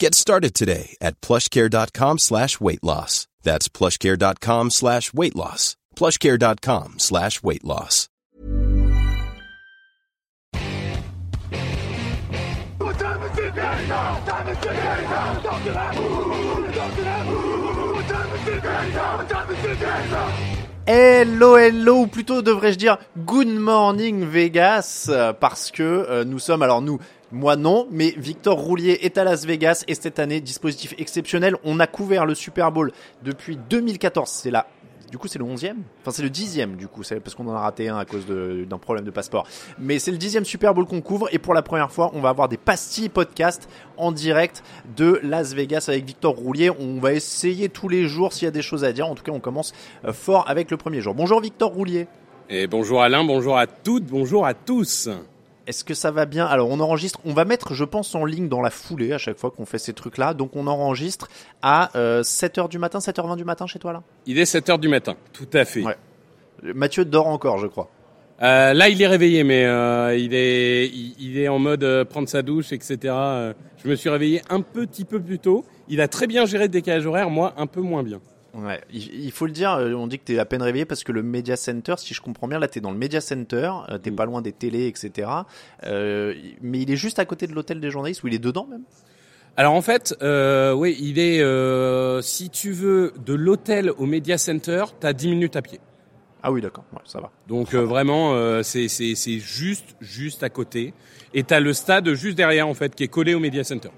Get started today at plushcare.com slash weight loss. That's plushcare.com slash weight loss. plushcare.com slash weight loss. Hello, hello, ou plutôt devrais-je dire Good Morning Vegas, euh, parce que euh, nous sommes, alors nous, moi non, mais Victor Roulier est à Las Vegas et cette année, dispositif exceptionnel, on a couvert le Super Bowl depuis 2014, c'est la du coup, c'est le 11e Enfin, c'est le 10e, du coup, c'est parce qu'on en a raté un à cause d'un problème de passeport. Mais c'est le 10e Super Bowl qu'on couvre et pour la première fois, on va avoir des pastilles podcast en direct de Las Vegas avec Victor Roulier. On va essayer tous les jours s'il y a des choses à dire. En tout cas, on commence euh, fort avec le premier jour. Bonjour Victor Roulier. Et bonjour Alain, bonjour à toutes, bonjour à tous. Est-ce que ça va bien? Alors on enregistre, on va mettre je pense en ligne dans la foulée à chaque fois qu'on fait ces trucs là. Donc on enregistre à euh, 7h du matin, 7h20 du matin chez toi là? Il est 7h du matin, tout à fait. Ouais. Mathieu dort encore je crois. Euh, là, il est réveillé, mais euh, il, est, il, il est en mode euh, prendre sa douche, etc. Je me suis réveillé un petit peu plus tôt. Il a très bien géré le décalage horaire, moi un peu moins bien. Ouais, il, faut le dire, euh, on dit que t'es à peine réveillé parce que le Media Center, si je comprends bien, là t'es dans le Media Center, euh, t'es Mm. pas loin des télés, etc. Euh, mais il est juste à côté de l'hôtel des journalistes ou il est dedans même? Alors en fait, euh, oui, il est, euh, si tu veux, de l'hôtel au Media Center, t'as 10 minutes à pied. Ah oui d'accord, ouais, ça va. Donc euh, vraiment, euh, c'est c'est- c'est juste, juste à côté. Et t'as le stade juste derrière, en fait, qui est collé au Media Center.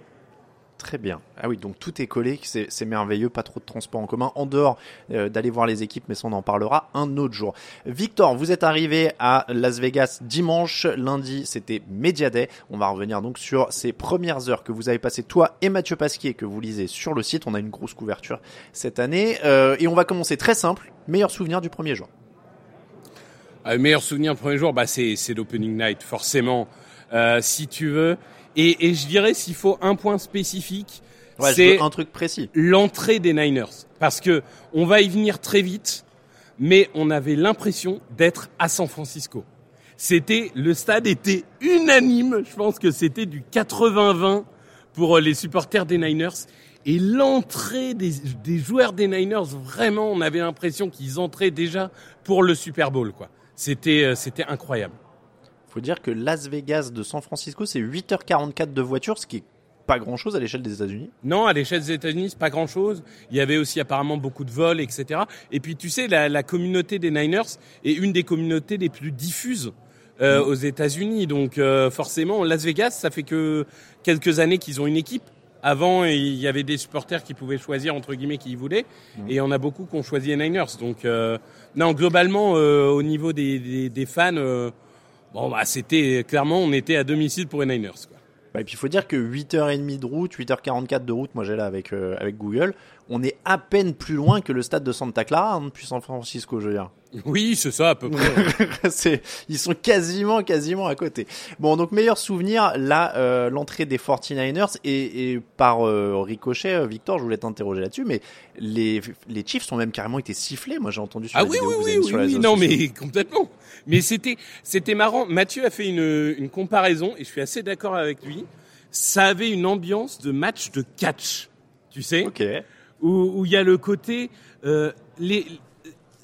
Très bien. Ah oui, donc tout est collé, c'est merveilleux, pas trop de transport en commun, en dehors euh, d'aller voir les équipes, mais ça on en parlera un autre jour. Victor, vous êtes arrivé à Las Vegas dimanche, lundi c'était Media Day. On va revenir donc sur ces premières heures que vous avez passées, toi et Mathieu Pasquier, que vous lisez sur le site. On a une grosse couverture cette année. Euh, et on va commencer très simple, meilleur souvenir du premier jour. Euh, meilleur souvenir le premier jour, bah c'est l'opening night forcément, si tu veux. Et, et je dirais s'il faut un point spécifique, Ouais, c'est un truc précis. l'entrée des Niners, parce que on va y venir très vite, mais on avait l'impression d'être à San Francisco. C'était le stade était unanime, je pense que c'était du 80-20 pour euh, les supporters des Niners. Et l'entrée des, des joueurs des Niners, vraiment, on avait l'impression qu'ils entraient déjà pour le Super Bowl, quoi. C'était, euh, c'était incroyable. Faut dire que Las Vegas de San Francisco, c'est 8h44 de voiture, ce qui est pas grand chose à l'échelle des États-Unis. Non, à l'échelle des États-Unis, c'est pas grand-chose. Il y avait aussi apparemment beaucoup de vols, etc. Et puis, tu sais, la, la communauté des Niners est une des communautés les plus diffuses euh, aux États-Unis. Donc, euh, forcément, Las Vegas, ça fait que quelques années qu'ils ont une équipe. Avant, il y avait des supporters qui pouvaient choisir entre guillemets qui ils voulaient, et il y en a beaucoup qui ont choisi les Niners. Donc, euh, non, globalement, euh, au niveau des, des, des fans, euh, bon, bah, c'était clairement, on était à domicile pour les Niners. Quoi. Bah, et puis il faut dire que 8h30 de route, 8h44 de route, moi j'ai là avec, euh, avec Google, on est à peine plus loin que le stade de Santa Clara hein, depuis San Francisco, je veux dire. Oui, c'est ça à peu près. Ils sont quasiment, quasiment à côté. Bon, donc meilleur souvenir, là, euh, l'entrée des 49ers et, et par euh, ricochet, euh, Victor, je voulais t'interroger là-dessus, mais les, les Chiefs ont même carrément été sifflés. Moi, j'ai entendu sur Ah oui, oui, que vous oui, oui, sur oui, réseaux non, mais complètement. Mais c'était, c'était marrant. Mathieu a fait une, une comparaison et je suis assez d'accord avec lui. Ça avait une ambiance de match de catch, tu sais, Ok. où où il y a le côté, euh, les,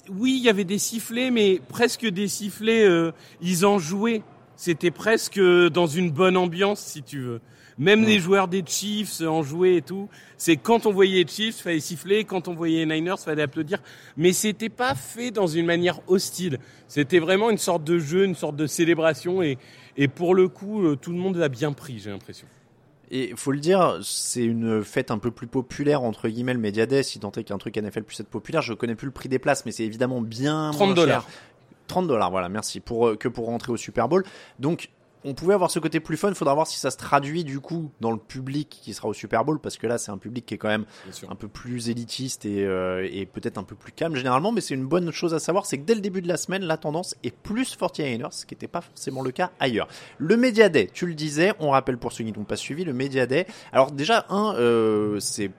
oui, il y avait des sifflets, mais presque des sifflets, euh, ils en jouaient. c'était presque dans une bonne ambiance, si tu veux. Même les joueurs des Chiefs en jouaient et tout. C'est quand on voyait les Chiefs, fallait siffler. Quand on voyait les Niners, fallait applaudir. Mais c'était pas fait dans une manière hostile. C'était vraiment une sorte de jeu, une sorte de célébration. Et, et pour le coup, euh, tout le monde l'a bien pris, j'ai l'impression. Et faut le dire, c'est une fête un peu plus populaire entre guillemets le Media Day, si tant est qu'un truc NFL puisse être populaire. Je connais plus le prix des places, mais c'est évidemment bien 30 moins dollars. cher. 30 dollars, voilà, merci pour euh, que pour rentrer au Super Bowl. Donc on pouvait avoir ce côté plus fun. Faudra voir si ça se traduit du coup dans le public qui sera au Super Bowl, parce que là c'est un public qui est quand même un peu plus élitiste et, euh, et peut-être un peu plus calme généralement, mais c'est une bonne chose à savoir, c'est que dès le début de la semaine, la tendance est plus 49ers, ce qui n'était pas forcément le cas ailleurs. Le Media Day, tu le disais, on rappelle pour ceux qui n'ont pas suivi, le Media Day, alors déjà, un, euh, c'est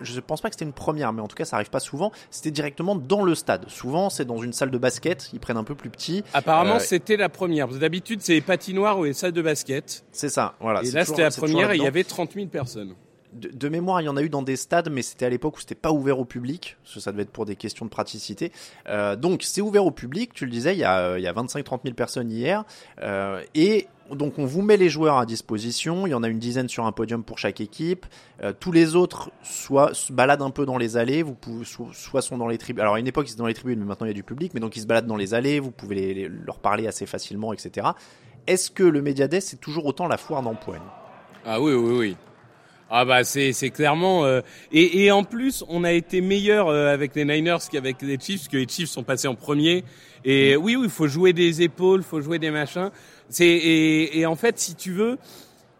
je pense pas que c'était une première, mais en tout cas, ça arrive pas souvent. C'était directement dans le stade. Souvent, c'est dans une salle de basket. Ils prennent un peu plus petit. Apparemment, Euh, c'était la première. Parce que D'habitude, c'est les patinoires ou les salles de basket. C'est ça. Voilà. et là, c'était la première et il y avait 30 000 personnes. De, mémoire, il y en a eu dans des stades, mais c'était à l'époque où c'était pas ouvert au public, parce que ça devait être pour des questions de praticité. Euh, donc c'est ouvert au public, tu le disais, il y a, euh, il y a 25-30 000 personnes hier, euh, et donc on vous met les joueurs à disposition, il y en a une dizaine sur un podium pour chaque équipe, tous les autres soit se baladent un peu dans les allées, vous soit sont dans les tribunes, alors à une époque ils étaient dans les tribunes, mais maintenant il y a du public, mais donc ils se baladent dans les allées, vous pouvez leur parler assez facilement, etc. Est-ce que le Media Day c'est toujours autant la foire d'empoigne Ah oui, oui, oui. Ah bah c'est c'est clairement euh, et, et en plus on a été meilleur euh, avec les Niners qu'avec les Chiefs parce que les Chiefs sont passés en premier. Et oui oui il faut jouer des épaules faut jouer des machins. C'est et, et en fait si tu veux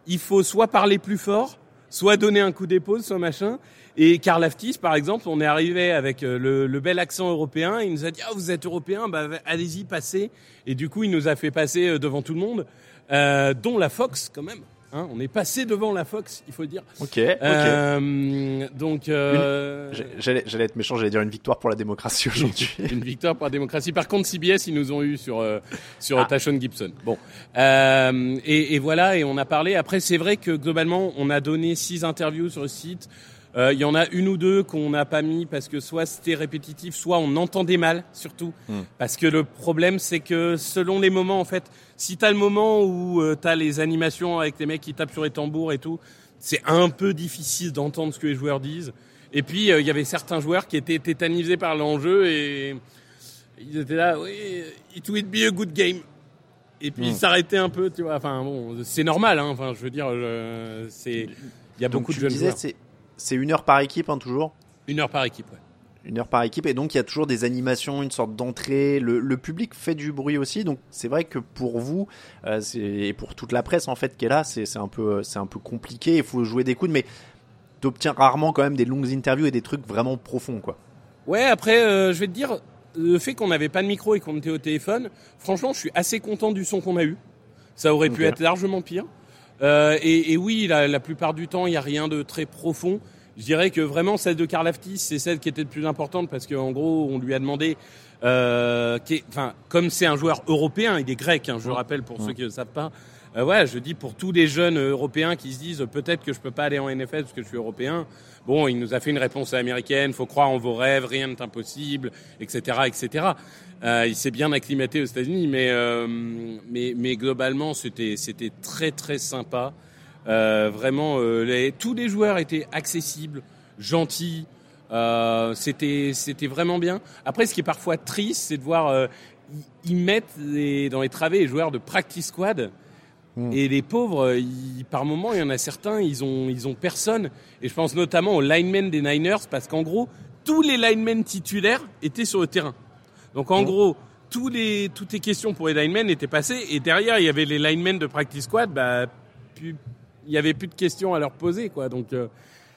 il faut soit parler plus fort soit donner un coup d'épaule soit machin. Et Karl Aftis par exemple on est arrivé avec euh, le, le bel accent européen. Il nous a dit ah vous êtes européen bah allez-y passez et du coup il nous a fait passer euh, devant tout le monde euh, dont la Fox quand même Hein, on est passé devant la Fox, il faut le dire. Ok. Euh, donc, euh, j'allais être méchant, j'allais dire une victoire pour la démocratie aujourd'hui. une victoire pour la démocratie. Par contre, CBS, ils nous ont eu sur euh, sur Ah. Tashon Gibson. Bon, euh, et, et voilà, et on a parlé. Après, c'est vrai que globalement, on a donné six interviews sur le site. Euh, Il y en a une ou deux qu'on n'a pas mis parce que soit c'était répétitif, soit on entendait mal, surtout. Hmm. Parce que le problème, c'est que selon les moments, en fait, si t'as le moment où euh, t'as les animations avec les mecs qui tapent sur les tambours et tout, c'est un peu difficile d'entendre ce que les joueurs disent. Et puis, euh, il y avait certains joueurs qui étaient tétanisés par l'enjeu et ils étaient là, oui, it will be a good game. Et puis, ils s'arrêtaient un peu, tu vois. Enfin, bon, c'est normal, hein. Enfin, je veux dire, je- c'est, il y a Donc beaucoup de jeunes disais, joueurs. C'est une heure par équipe, hein, toujours Une heure par équipe, ouais. Une heure par équipe, et donc il y a toujours des animations, une sorte d'entrée. Le, le public fait du bruit aussi, donc c'est vrai que pour vous, euh, et pour toute la presse en fait qui est là, c'est un peu, c'est un peu compliqué. Il faut jouer des coudes, mais t'obtiens rarement quand même des longues interviews et des trucs vraiment profonds, quoi. Ouais, après, euh, je vais te dire, le fait qu'on n'avait pas de micro et qu'on était au téléphone, franchement, je suis assez content du son qu'on a eu. Ça aurait pu être largement pire. Euh, et, et oui, la, la plupart du temps, il n'y a rien de très profond. Je dirais que vraiment, celle de Karl Aftis, c'est celle qui était le plus importante parce qu'en gros, on lui a demandé, euh, qui est- enfin, comme c'est un joueur européen, il est grec, hein, je le rappelle pour ceux qui ne le savent pas. Euh, ouais, je dis pour tous les jeunes euh, européens qui se disent euh, peut-être que je peux pas aller en NFL parce que je suis européen. Bon, il nous a fait une réponse américaine. Faut croire en vos rêves, rien n'est impossible, etc., etc. Euh, il s'est bien acclimaté aux États-Unis, mais euh, mais mais globalement, c'était c'était très très sympa. Euh, vraiment, les, tous les joueurs étaient accessibles, gentils. C'était c'était vraiment bien. Après, ce qui est parfois triste, c'est de voir ils, mettent dans les travées les joueurs de practice squad. Mm. Et les pauvres, ils, par moment, il y en a certains, ils ont, ils ont personne. Et je pense notamment aux linemen des Niners, parce qu'en gros, tous les linemen titulaires étaient sur le terrain. Donc en Mm. gros, tous les, toutes les questions pour les linemen étaient passées. Et derrière, il y avait les linemen de practice squad. Bah, plus- il y avait plus de questions à leur poser, quoi. Donc euh,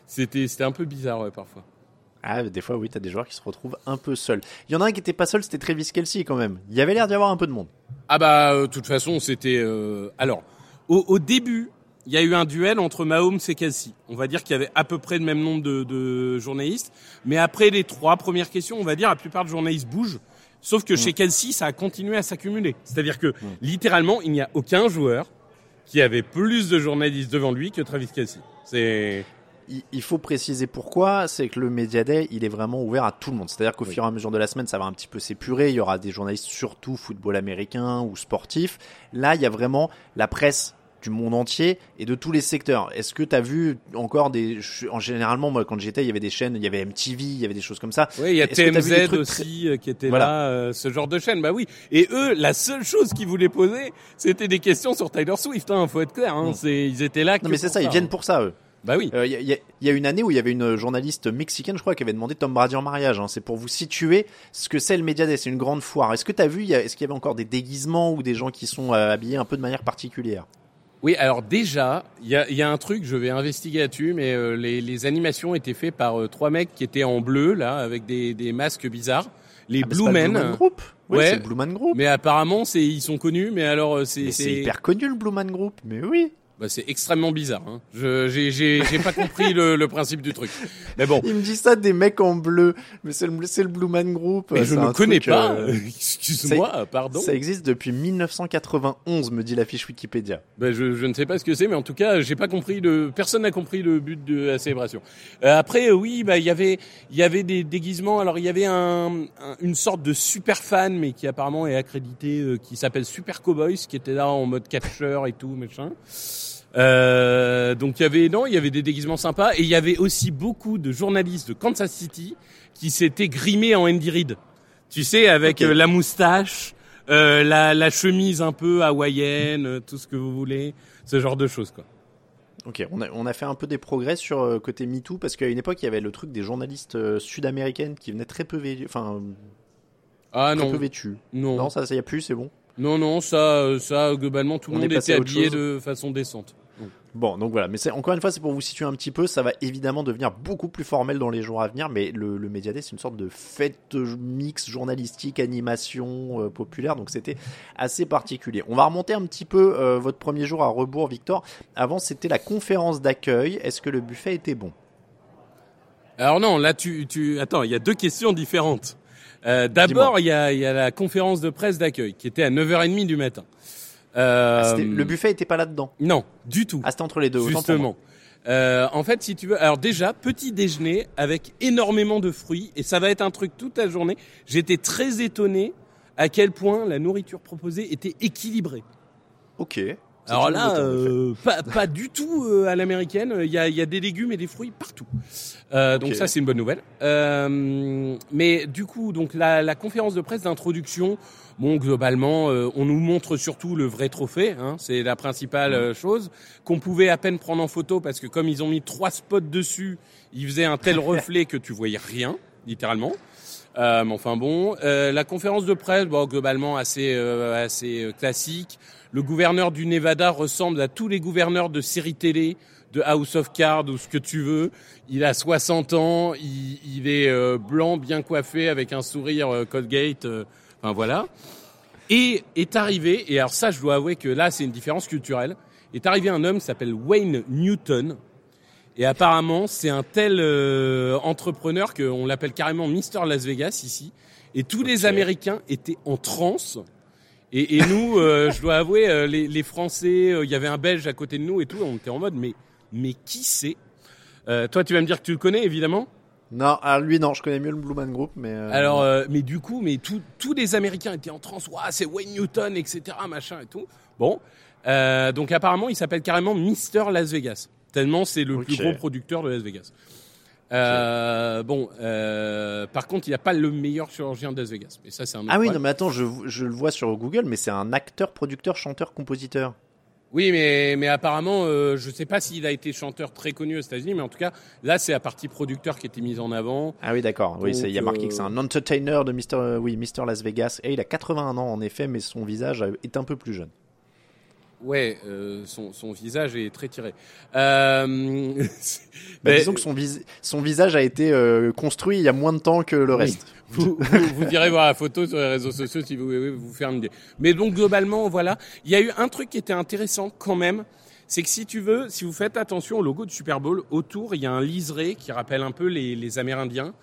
c'était, c'était un peu bizarre, ouais, parfois. Ah, des fois, oui, t'as des joueurs qui se retrouvent un peu seuls. Il y en a un qui était pas seul, c'était Travis Kelsey quand même. Il y avait l'air d'y avoir un peu de monde. Ah bah, euh, de toute façon, c'était... euh, Alors, au, au début, il y a eu un duel entre Mahomes et Kelsey. On va dire qu'il y avait à peu près le même nombre de, de journalistes. Mais après les trois premières questions, on va dire, la plupart de journalistes bougent. Sauf que chez Kelsey, ça a continué à s'accumuler. C'est-à-dire que, littéralement, il n'y a aucun joueur qui avait plus de journalistes devant lui que Travis Kelsey. C'est... il, faut préciser pourquoi, c'est que le Media Day, il est vraiment ouvert à tout le monde. C'est-à-dire qu'au Oui. fur et à mesure de la semaine, ça va un petit peu s'épurer. Il y aura des journalistes surtout football américain ou sportif. Là, il y a vraiment la presse du monde entier et de tous les secteurs. Est-ce que tu as vu encore des... En généralement, moi, quand j'étais, il y avait des chaînes, il y avait MTV, il y avait des choses comme ça. Oui, il y a TMZ aussi euh, qui était Voilà. là, euh, ce genre de chaîne. Bah oui. Et eux, la seule chose qu'ils voulaient poser, c'était des questions sur Tyler Swift. Hein, faut être clair. Hein, Mm. c'est, ils étaient là. Non, mais c'est pour ça, ils viennent pour ça, eux. Bah oui. Euh, Il y, a- il y a- il y a une année où il y avait une journaliste mexicaine, je crois, qui avait demandé Tom Brady en mariage. hein. C'est pour vous situer ce que c'est le Media Day. C'est une grande foire. Est-ce que tu as vu, y est-ce qu'il y avait encore des déguisements ou des gens qui sont euh, habillés un peu de manière particulière? Oui, alors déjà, il y a, y a un truc, je vais investiguer là-dessus, mais euh, les, les animations étaient faites par euh, trois mecs qui étaient en bleu, là, avec des, des masques bizarres. Les Ah, Blue le Men. Blue Man Group? Oui, Ouais. c'est le Blue Man Group. Mais apparemment, c'est, ils sont connus, mais alors euh, c'est c'est, hyper connu le Blue Man Group. Mais oui. Bah, c'est extrêmement bizarre. Hein. Je, j'ai, j'ai, j'ai pas compris le, le principe du truc. Mais bon. Il me dit ça des mecs en bleu. Mais c'est le, c'est le Blue Man Group. Mais je ne connais truc, pas. euh, Excuse-moi, pardon. Ça existe depuis 1991, me dit la fiche Wikipédia. Ben, je, je ne sais pas ce que c'est, mais en tout cas, j'ai pas compris le. Personne n'a compris le but de la célébration. Euh, après, euh, oui, bah il y avait, il y avait des déguisements. Alors, il y avait un, un- une sorte de super fan, mais qui apparemment est accrédité, euh, qui s'appelle Super Cowboys, qui était là en mode catcheur et tout, machin. Euh, donc il y avait non, il y avait des déguisements sympas et il y avait aussi beaucoup de journalistes de Kansas City qui s'étaient grimés en Andy Reid. Tu sais, avec euh, la moustache, euh, la, la chemise un peu hawaïenne, euh, tout ce que vous voulez, ce genre de choses quoi. Ok, on a, on a fait un peu des progrès sur euh, côté MeToo parce qu'à une époque il y avait le truc des journalistes sud-américaines qui venaient très peu vêtus, enfin Ah très non, peu vêtus. non, Non, ça, ça y a plus, c'est bon. non, non, ça, ça globalement tout le monde était habillé de façon décente. Bon, donc voilà. Mais c'est encore une fois, c'est pour vous situer un petit peu. Ça va évidemment devenir beaucoup plus formel dans les jours à venir. Mais le, le Day, c'est une sorte de fête mix journalistique, animation euh, populaire. Donc c'était assez particulier. On va remonter un petit peu euh, votre premier jour à rebours, Victor. Avant, c'était la conférence d'accueil. Est-ce que le buffet était bon? Alors non, là tu, tu, attends, il y a deux questions différentes. Euh, D'abord, il y a, il y a la conférence de presse d'accueil qui était à 9h30 du matin. Euh, Ah, c'était- Le buffet était pas là-dedans. Non, du tout. Ah, c'était entre les deux. Justement. Euh, en fait, si tu veux, alors déjà petit déjeuner avec énormément de fruits et ça va être un truc toute la journée. J'étais très étonné à quel point la nourriture proposée était équilibrée. Ok. Alors là, euh, pas, pas du tout euh, à l'américaine. Il y a, y a des légumes et des fruits partout. Euh, Donc ça, c'est une bonne nouvelle. Euh, mais du coup, donc la, la conférence de presse d'introduction, bon, globalement, euh, on nous montre surtout le vrai trophée. Hein, c'est la principale euh, chose qu'on pouvait à peine prendre en photo parce que comme ils ont mis trois spots dessus, ils faisaient un tel reflet que tu voyais rien, littéralement. Euh, mais enfin bon, euh, la conférence de presse, bon, globalement assez euh, assez euh, classique. Le gouverneur du Nevada ressemble à tous les gouverneurs de séries télé, de House of Cards ou ce que tu veux. Il a 60 ans, il, il est euh, blanc, bien coiffé, avec un sourire euh, Colgate. euh, enfin voilà. Et est arrivé, et alors ça, je dois avouer que là, c'est une différence culturelle. Est arrivé un homme qui s'appelle Wayne Newton. Et apparemment, c'est un tel entrepreneur qu'on l'appelle carrément Mister Las Vegas ici. Et tous les. Américains étaient en transe. Et, et nous, euh, je dois avouer, euh, les, les Français, euh, il y avait un Belge à côté de nous et tout, on était en mode, mais, mais qui c'est? Euh, Toi, tu vas me dire que tu le connais, évidemment. Non, alors lui, non, je connais mieux le Blue Man Group, mais. euh, Alors, euh, mais du coup, mais tous tous les Américains étaient en transe. Ouah, c'est Wayne Newton, etc., machin et tout. Bon, euh, donc apparemment, il s'appelle carrément Mister Las Vegas. Tellement c'est le plus gros producteur de Las Vegas. Euh, bon, euh, par contre, il n'y a pas le meilleur chirurgien de Las Vegas. Mais ça, c'est un autre Ah oui, problème. non, mais attends, je, je le vois sur Google, mais c'est un acteur, producteur, chanteur, compositeur. Oui, mais, mais apparemment, euh, je sais pas s'il a été chanteur très connu aux États-Unis, mais en tout cas, là, c'est la partie producteur qui était mise en avant. Ah oui, d'accord. Oui, il y a marqué que c'est euh, un entertainer de Mister, euh, oui, Mister Las Vegas. Et il a 81 ans, en effet, mais son visage est un peu plus jeune. Ouais, euh, son, son visage est très tiré. Euh, Bah, disons que son, vis- son visage a été euh, construit il y a moins de temps que le Oui. reste. vous, vous, vous irez voir la photo sur les réseaux sociaux si vous voulez vous faire une idée. Mais donc globalement, voilà, il y a eu un truc qui était intéressant quand même, c'est que si tu veux, si vous faites attention au logo du Super Bowl, autour il y a un liseré qui rappelle un peu les, les Amérindiens.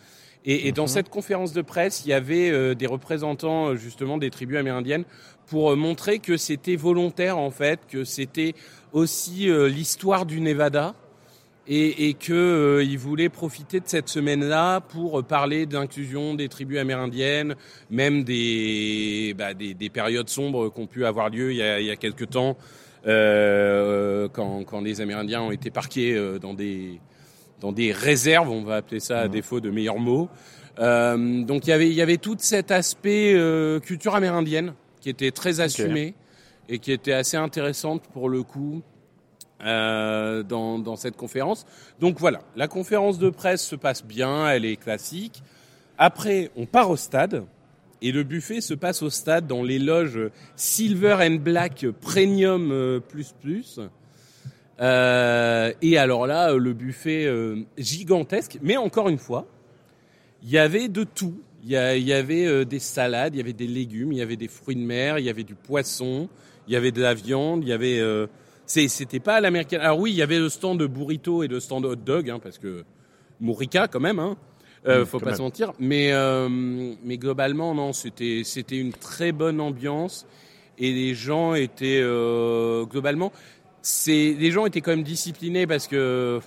Et, et dans cette conférence de presse, il y avait euh, des représentants justement des tribus amérindiennes pour euh, montrer que c'était volontaire en fait, que c'était aussi euh, l'histoire du Nevada et, et que euh, il voulait profiter de cette semaine-là pour parler d'inclusion des tribus amérindiennes, même des, bah, des, des périodes sombres qui ont pu avoir lieu il y a, il y a quelques temps, euh, quand, quand les Amérindiens ont été parqués euh, dans des dans des réserves, on va appeler ça à défaut de meilleurs mots. Euh, donc il y avait il y avait tout cet aspect euh, culture amérindienne qui était très assumé et qui était assez intéressante pour le coup euh, dans, dans cette conférence. Donc voilà, la conférence de presse se passe bien, elle est classique. Après, on part au stade et le buffet se passe au stade dans les loges Silver and Black Premium euh, plus plus. Euh, et alors là, le buffet euh, gigantesque, mais encore une fois, il y avait de tout. Il y, a- il y avait euh, des salades, il y avait des légumes, il y avait des fruits de mer, il y avait du poisson, il y avait de la viande, il y avait. Euh, C'était pas à l'américaine. Alors oui, il y avait le stand de burrito et le stand de hot dog, hein, parce que Mourica quand même. Hein. Euh, faut pas même. se mentir. Mais mais globalement, non, c'était une très bonne ambiance et les gens étaient globalement, c'est les gens étaient quand même disciplinés parce que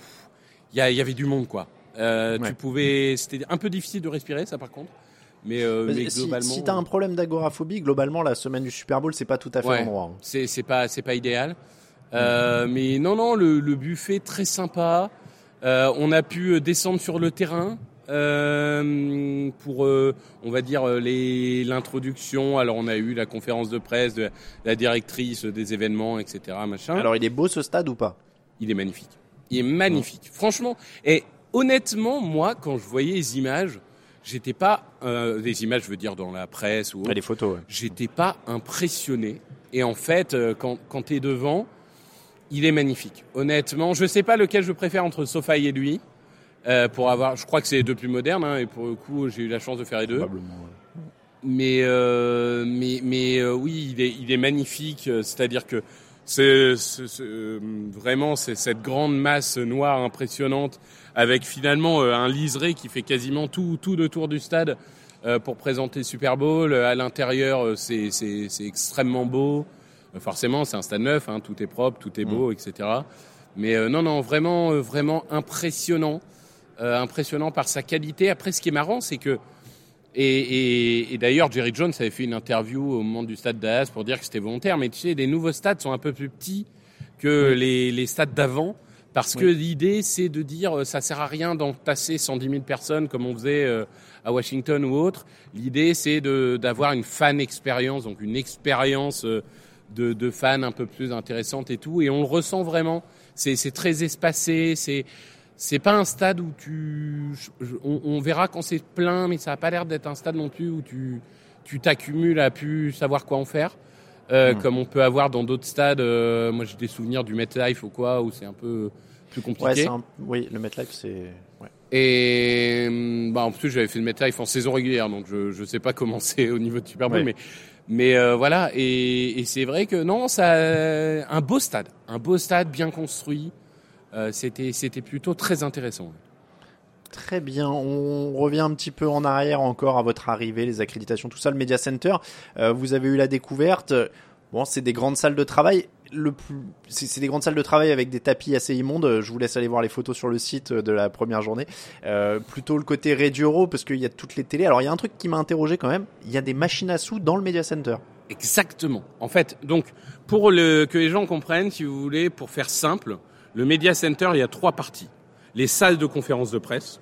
il y, avait du monde quoi. Euh, Ouais. Tu pouvais, c'était un peu difficile de respirer ça par contre, mais, euh, mais si globalement, si t'as un problème d'agoraphobie, globalement, la semaine du Super Bowl, c'est pas tout à fait Ouais. l'endroit. hein. c'est c'est pas c'est pas idéal. Euh, mais non non le, le buffet très sympa. Euh, on a pu euh, descendre sur le terrain euh, pour euh, on va dire les l'introduction. Alors on a eu la conférence de presse de la directrice des événements etc machin. Alors, il est beau ce stade ou pas? Il est magnifique. Il est magnifique. Franchement. Et honnêtement, moi, quand je voyais les images, j'étais pas, euh, les images, je veux dire, dans la presse ou autre, Les photos, ouais. j'étais pas impressionné. Et en fait, euh, quand, quand t'es devant, il est magnifique. Honnêtement, je sais pas lequel je préfère entre Sofaï et lui. Euh, pour avoir, je crois que c'est les deux plus modernes, hein, et pour le coup, j'ai eu la chance de faire les deux. Probablement. ouais. Mais euh, mais mais euh, oui, il est il est magnifique. euh, C'est-à-dire que c'est c'est- c'est, euh, vraiment c'est cette grande masse noire impressionnante avec finalement euh, un liseré qui fait quasiment tout tout le tour du stade euh, pour présenter le Super Bowl. À l'intérieur, euh, c'est c'est c'est extrêmement beau. Euh, Forcément, c'est un stade neuf, hein, tout est propre, tout est beau, etc. Mais euh, non non vraiment euh, vraiment impressionnant, euh, impressionnant par sa qualité. Après, ce qui est marrant, c'est que et, et, et d'ailleurs, Jerry Jones avait fait une interview au moment du stade d'As pour dire que c'était volontaire. Mais tu sais, les nouveaux stades sont un peu plus petits que les, les stades d'avant. Parce que l'idée, c'est de dire, euh, ça sert à rien d'entasser 110 000 personnes comme on faisait euh, à Washington ou autre. L'idée, c'est d'avoir une fan expérience, donc une expérience euh, de, de fans un peu plus intéressante et tout. Et on le ressent vraiment. C'est très espacé. C'est c'est pas un stade où tu, on verra quand c'est plein, mais ça a pas l'air d'être un stade non plus où tu, tu t'accumules à plus savoir quoi en faire, euh, comme on peut avoir dans d'autres stades. euh, moi, j'ai des souvenirs du MetLife ou quoi, où c'est un peu plus Ouais, compliqué. c'est un... Oui, le MetLife, c'est. Ouais. Et hum, bah, en plus, j'avais fait le MetLife en saison régulière, donc je je sais pas comment c'est au niveau de Super Bowl, Ouais. mais mais euh, voilà. Et, et c'est vrai que non, ça un beau stade, un beau stade bien construit. Euh, c'était c'était plutôt très intéressant. Très bien. On revient un petit peu en arrière encore à votre arrivée, les accréditations, tout ça, le Media Center. Euh, vous avez eu la découverte. Bon, c'est des grandes salles de travail. Le plus, c'est des grandes salles de travail avec des tapis assez immondes. Je vous laisse aller voir les photos sur le site de la première journée. Euh, plutôt le côté Red Euro parce qu'il y a toutes les télés. Alors il y a un truc qui m'a interrogé quand même. Il y a des machines à sous dans le Media Center. Exactement. En fait, donc pour le, que les gens comprennent, si vous voulez, pour faire simple, le Media Center, il y a trois parties. Les salles de conférence de presse,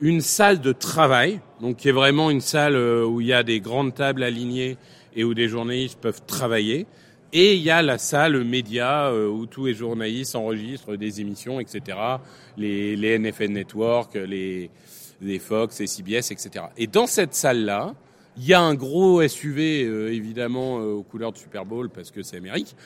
une salle de travail, donc qui est vraiment une salle euh, où il y a des grandes tables alignées et où des journalistes peuvent travailler. Et il y a la salle média euh, où tous les journalistes enregistrent des émissions, etc. Les, les NFL Network, les, les Fox, les CBS, etc. Et dans cette salle-là, il y a un gros SUV, euh, évidemment, aux couleurs de Super Bowl, parce que c'est Amérique.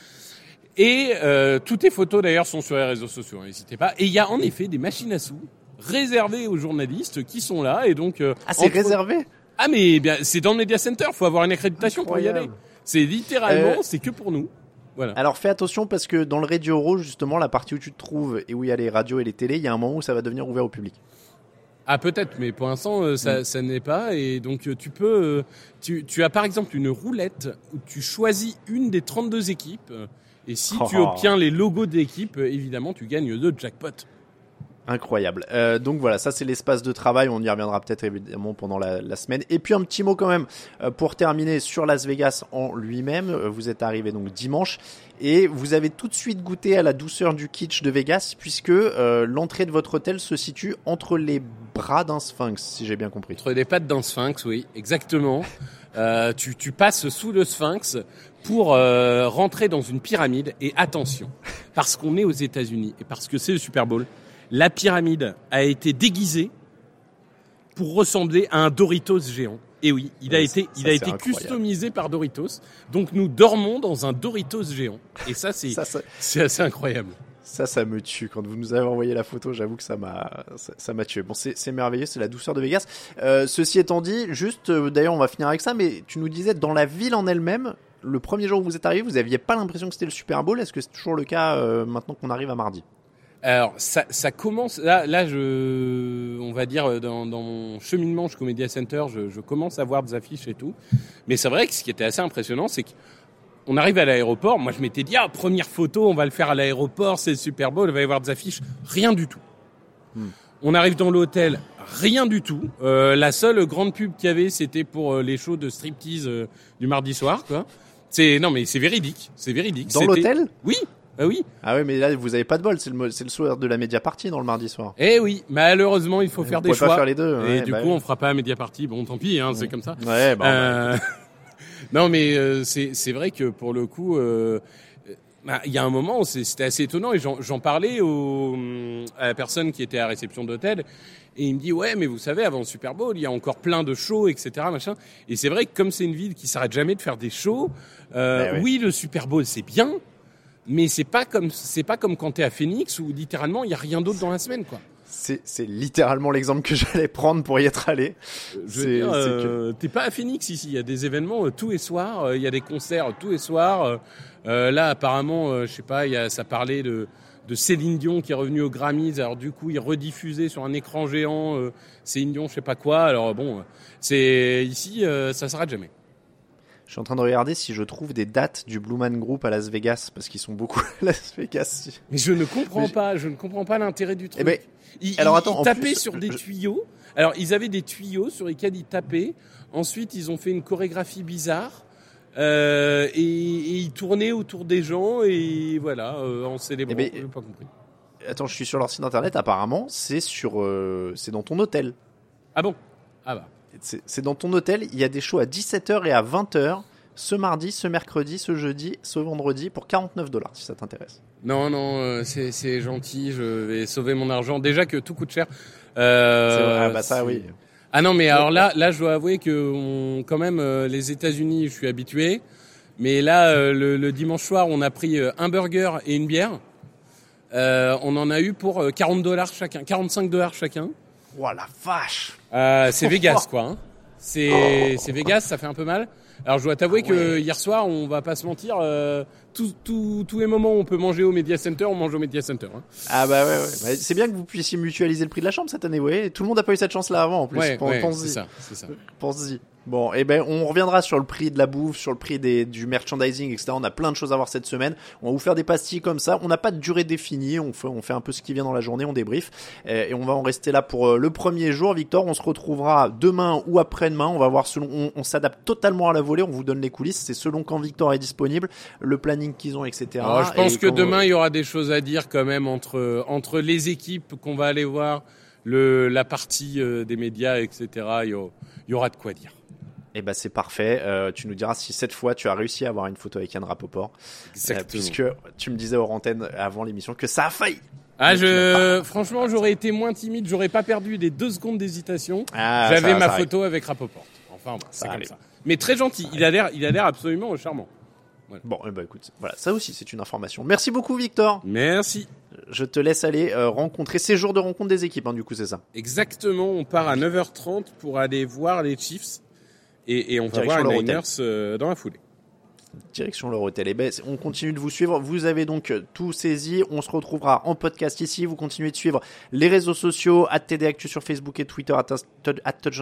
Et euh, toutes les photos, d'ailleurs, sont sur les réseaux sociaux, hein, n'hésitez pas. Et il y a en effet des machines à sous réservées aux journalistes qui sont là. Et donc, euh, Ah, c'est entre- réservé Ah, mais bien, c'est dans le Media Center, faut avoir une accréditation pour y aller. C'est littéralement, Euh, c'est que pour nous. Voilà. Alors fais attention parce que dans le Radio Euro, justement, la partie où tu te trouves et où il y a les radios et les télés, il y a un moment où ça va devenir ouvert au public. Ah peut-être, mais pour l'instant euh, Mm. ça, ça n'est pas. Et donc euh, tu peux, tu, tu as par exemple une roulette où tu choisis une des 32 équipes. Et si tu obtiens les logos d'équipe, évidemment tu gagnes le jackpot. Incroyable. Euh, donc voilà, ça c'est l'espace de travail. On y reviendra peut-être évidemment pendant la, la, semaine. Et puis un petit mot quand même euh, pour terminer sur Las Vegas en lui-même. Euh, vous êtes arrivé donc dimanche et vous avez tout de suite goûté à la douceur du kitsch de Vegas puisque l'entrée de votre hôtel se situe entre les bras d'un sphinx, si j'ai bien compris. Entre les pattes d'un sphinx, oui, exactement. Tu, tu, passes sous le sphinx pour euh, rentrer dans une pyramide. Et attention, parce qu'on est aux États-Unis et parce que c'est le Super Bowl, la pyramide a été déguisée pour ressembler à un Doritos géant. Et oui, il a été, il a été customisé par Doritos. Donc nous dormons dans un Doritos géant. Et ça, c'est, c'est assez incroyable. Ça, ça me tue. Quand vous nous avez envoyé la photo, j'avoue que ça m'a, ça m'a tué. Bon, c'est merveilleux, c'est la douceur de Vegas. Euh, ceci étant dit, juste, euh, d'ailleurs, on va finir avec ça, mais tu nous disais, dans la ville en elle-même, le premier jour où vous êtes arrivé, vous aviez pas l'impression que c'était le Super Bowl. Est-ce que c'est toujours le cas euh, maintenant qu'on arrive à mardi? Alors ça, ça commence là, là je, on va dire dans, dans mon cheminement jusqu'au Media Center, je, je, commence à voir des affiches et tout. Mais c'est vrai que ce qui était assez impressionnant, c'est qu'on arrive à l'aéroport. Moi, je m'étais dit ah première photo, on va le faire à l'aéroport, c'est le Super Bowl, il va y avoir des affiches, rien du tout. Hmm. On arrive dans l'hôtel, rien du tout. Euh, la seule grande pub qu'il y avait, c'était pour euh, les shows de striptease euh, du mardi soir. Quoi. C'est non mais c'est véridique, c'est véridique. Dans l'hôtel Oui. Ah oui. Ah oui, mais là vous avez pas de bol, c'est le c'est le soir de la média party dans le mardi soir. Eh oui, malheureusement il faut faire des choix. Pas faire les deux. et du bah coup oui. on fera pas média party. Bon, tant pis, hein, c'est comme ça. Ouais. Bah, euh... non, mais euh, c'est c'est vrai que pour le coup. Euh... Bah, il y a un moment, c'était assez étonnant et j'en parlais au, à la personne qui était à la réception d'hôtel et il me dit ouais mais vous savez avant le Super Bowl il y a encore plein de shows etc machin et c'est vrai que comme c'est une ville qui s'arrête jamais de faire des shows euh, ouais. oui le Super Bowl c'est bien mais c'est pas comme c'est pas comme quand t'es à Phoenix où littéralement il y a rien d'autre dans la semaine quoi. C'est littéralement l'exemple que j'allais prendre pour y être allé. Je veux dire, euh, t'es pas à Phoenix ici. Il y a des événements euh, tous les soirs. Euh, il y a des concerts tous les soirs. Euh, là, apparemment, euh, je sais pas, il y a, ça parlait de, de Céline Dion qui est revenue au Grammys. Alors du coup, il rediffusait sur un écran géant euh, Céline Dion, je sais pas quoi. Alors bon, c'est ici, ça s'arrête jamais. Je suis en train de regarder si je trouve des dates du Blue Man Group à Las Vegas parce qu'ils sont beaucoup à Las Vegas. Mais je ne comprends pas, je ne comprends pas l'intérêt du truc. Eh ben, ils, alors attends, ils tapaient plus, sur des tuyaux. Alors ils avaient des tuyaux sur lesquels ils tapaient. Ensuite, ils ont fait une chorégraphie bizarre. Euh, et, et, ils tournaient autour des gens et voilà, euh, en célébrant. Eh ben, j'ai pas compris. Attends, je suis sur leur site internet. Apparemment, c'est sur, euh, c'est dans ton hôtel. Ah bon? Ah bah. C'est dans ton hôtel. Il y a des shows à 17h et à 20h ce mardi, ce mercredi, ce jeudi, ce vendredi pour 49 dollars si ça t'intéresse. Non, non, euh, c'est gentil. Je vais sauver mon argent. Déjà que tout coûte cher. Euh, ah bah ça oui. Ah non, mais alors là, là, je dois avouer que on, quand même euh, les États-Unis, je suis habitué. Mais là, euh, le, le, dimanche soir, on a pris euh, un burger et une bière. Euh, on en a eu pour 40 dollars chacun, 45 dollars chacun. Oh la vache C'est Vegas, quoi. Hein. C'est Vegas, ça fait un peu mal. Alors je dois t'avouer ah ouais. que hier soir, on va pas se mentir, euh, tous les moments où on peut manger au Media Center, on mange au Media Center. Hein. Ah bah ouais, ouais. Bah, c'est bien que vous puissiez mutualiser le prix de la chambre cette année, ouais. Tout le monde n'a pas eu cette chance-là avant en plus. Ouais, ouais, Pense-y. c'est ça, c'est ça. Pense-y. Bon, eh ben on reviendra sur le prix de la bouffe, sur le prix des, du merchandising, etc. On a plein de choses à voir cette semaine. On va vous faire des pastilles comme ça. On n'a pas de durée définie. On fait, on fait un peu ce qui vient dans la journée, on débrief. Et, et on va en rester là pour euh, le premier jour. Victor, on se retrouvera demain ou après-demain. On va voir selon. On, on s'adapte totalement à la volée. On vous donne les coulisses. C'est selon quand Victor est disponible, le planning qu'ils ont, etc. Alors, je pense et que demain il y aura des choses à dire quand même entre entre les équipes qu'on va aller voir, le la partie euh, des médias, etc. Il y, aura, il y aura de quoi dire. Eh ben c'est parfait. Euh, tu nous diras si cette fois tu as réussi à avoir une photo avec Yann Rapoport, Exactement. Euh, puisque tu me disais hors antenne avant l'émission que ça a failli. Ah, je, franchement, j'aurais été moins timide, j'aurais pas perdu des deux secondes d'hésitation. Ah, J'avais ma arrive. photo avec Rapoport. Enfin, bon, c'est comme ça. Mais très gentil. Il a l'air, il a l'air absolument charmant. Bon, eh ben écoute, voilà, ça aussi c'est une information. Merci beaucoup Victor. Merci. Je te laisse aller euh, rencontrer ces jours de rencontre des équipes, hein, du coup c'est ça. Exactement. On part à 9h30 pour aller voir les Chiefs et, et on va voir les. Niners euh, dans la foulée. Direction l'Eurotel. Et ben, on continue de vous suivre. Vous avez donc tout saisi. On se retrouvera en podcast ici. Vous continuez de suivre les réseaux sociaux, TDActu sur Facebook et Twitter,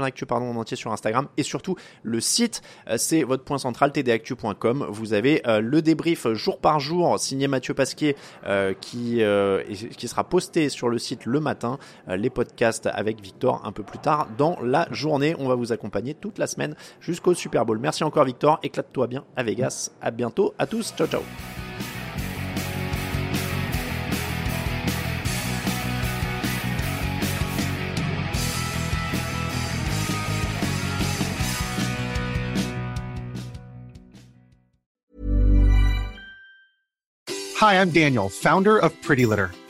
Actu, pardon, en entier sur Instagram. Et surtout, le site, euh, c'est votre point central, tdactu.com. Vous avez euh, le débrief jour par jour, signé Mathieu Pasquier, euh, qui, qui sera posté sur le site le matin. les podcasts avec Victor un peu plus tard dans la journée. On va vous accompagner toute la semaine jusqu'au Super Bowl. Merci encore Victor. Éclate-toi bien à Vegas. À bientôt à tous. Ciao ciao. Hi, I'm Daniel, founder of Pretty Litter.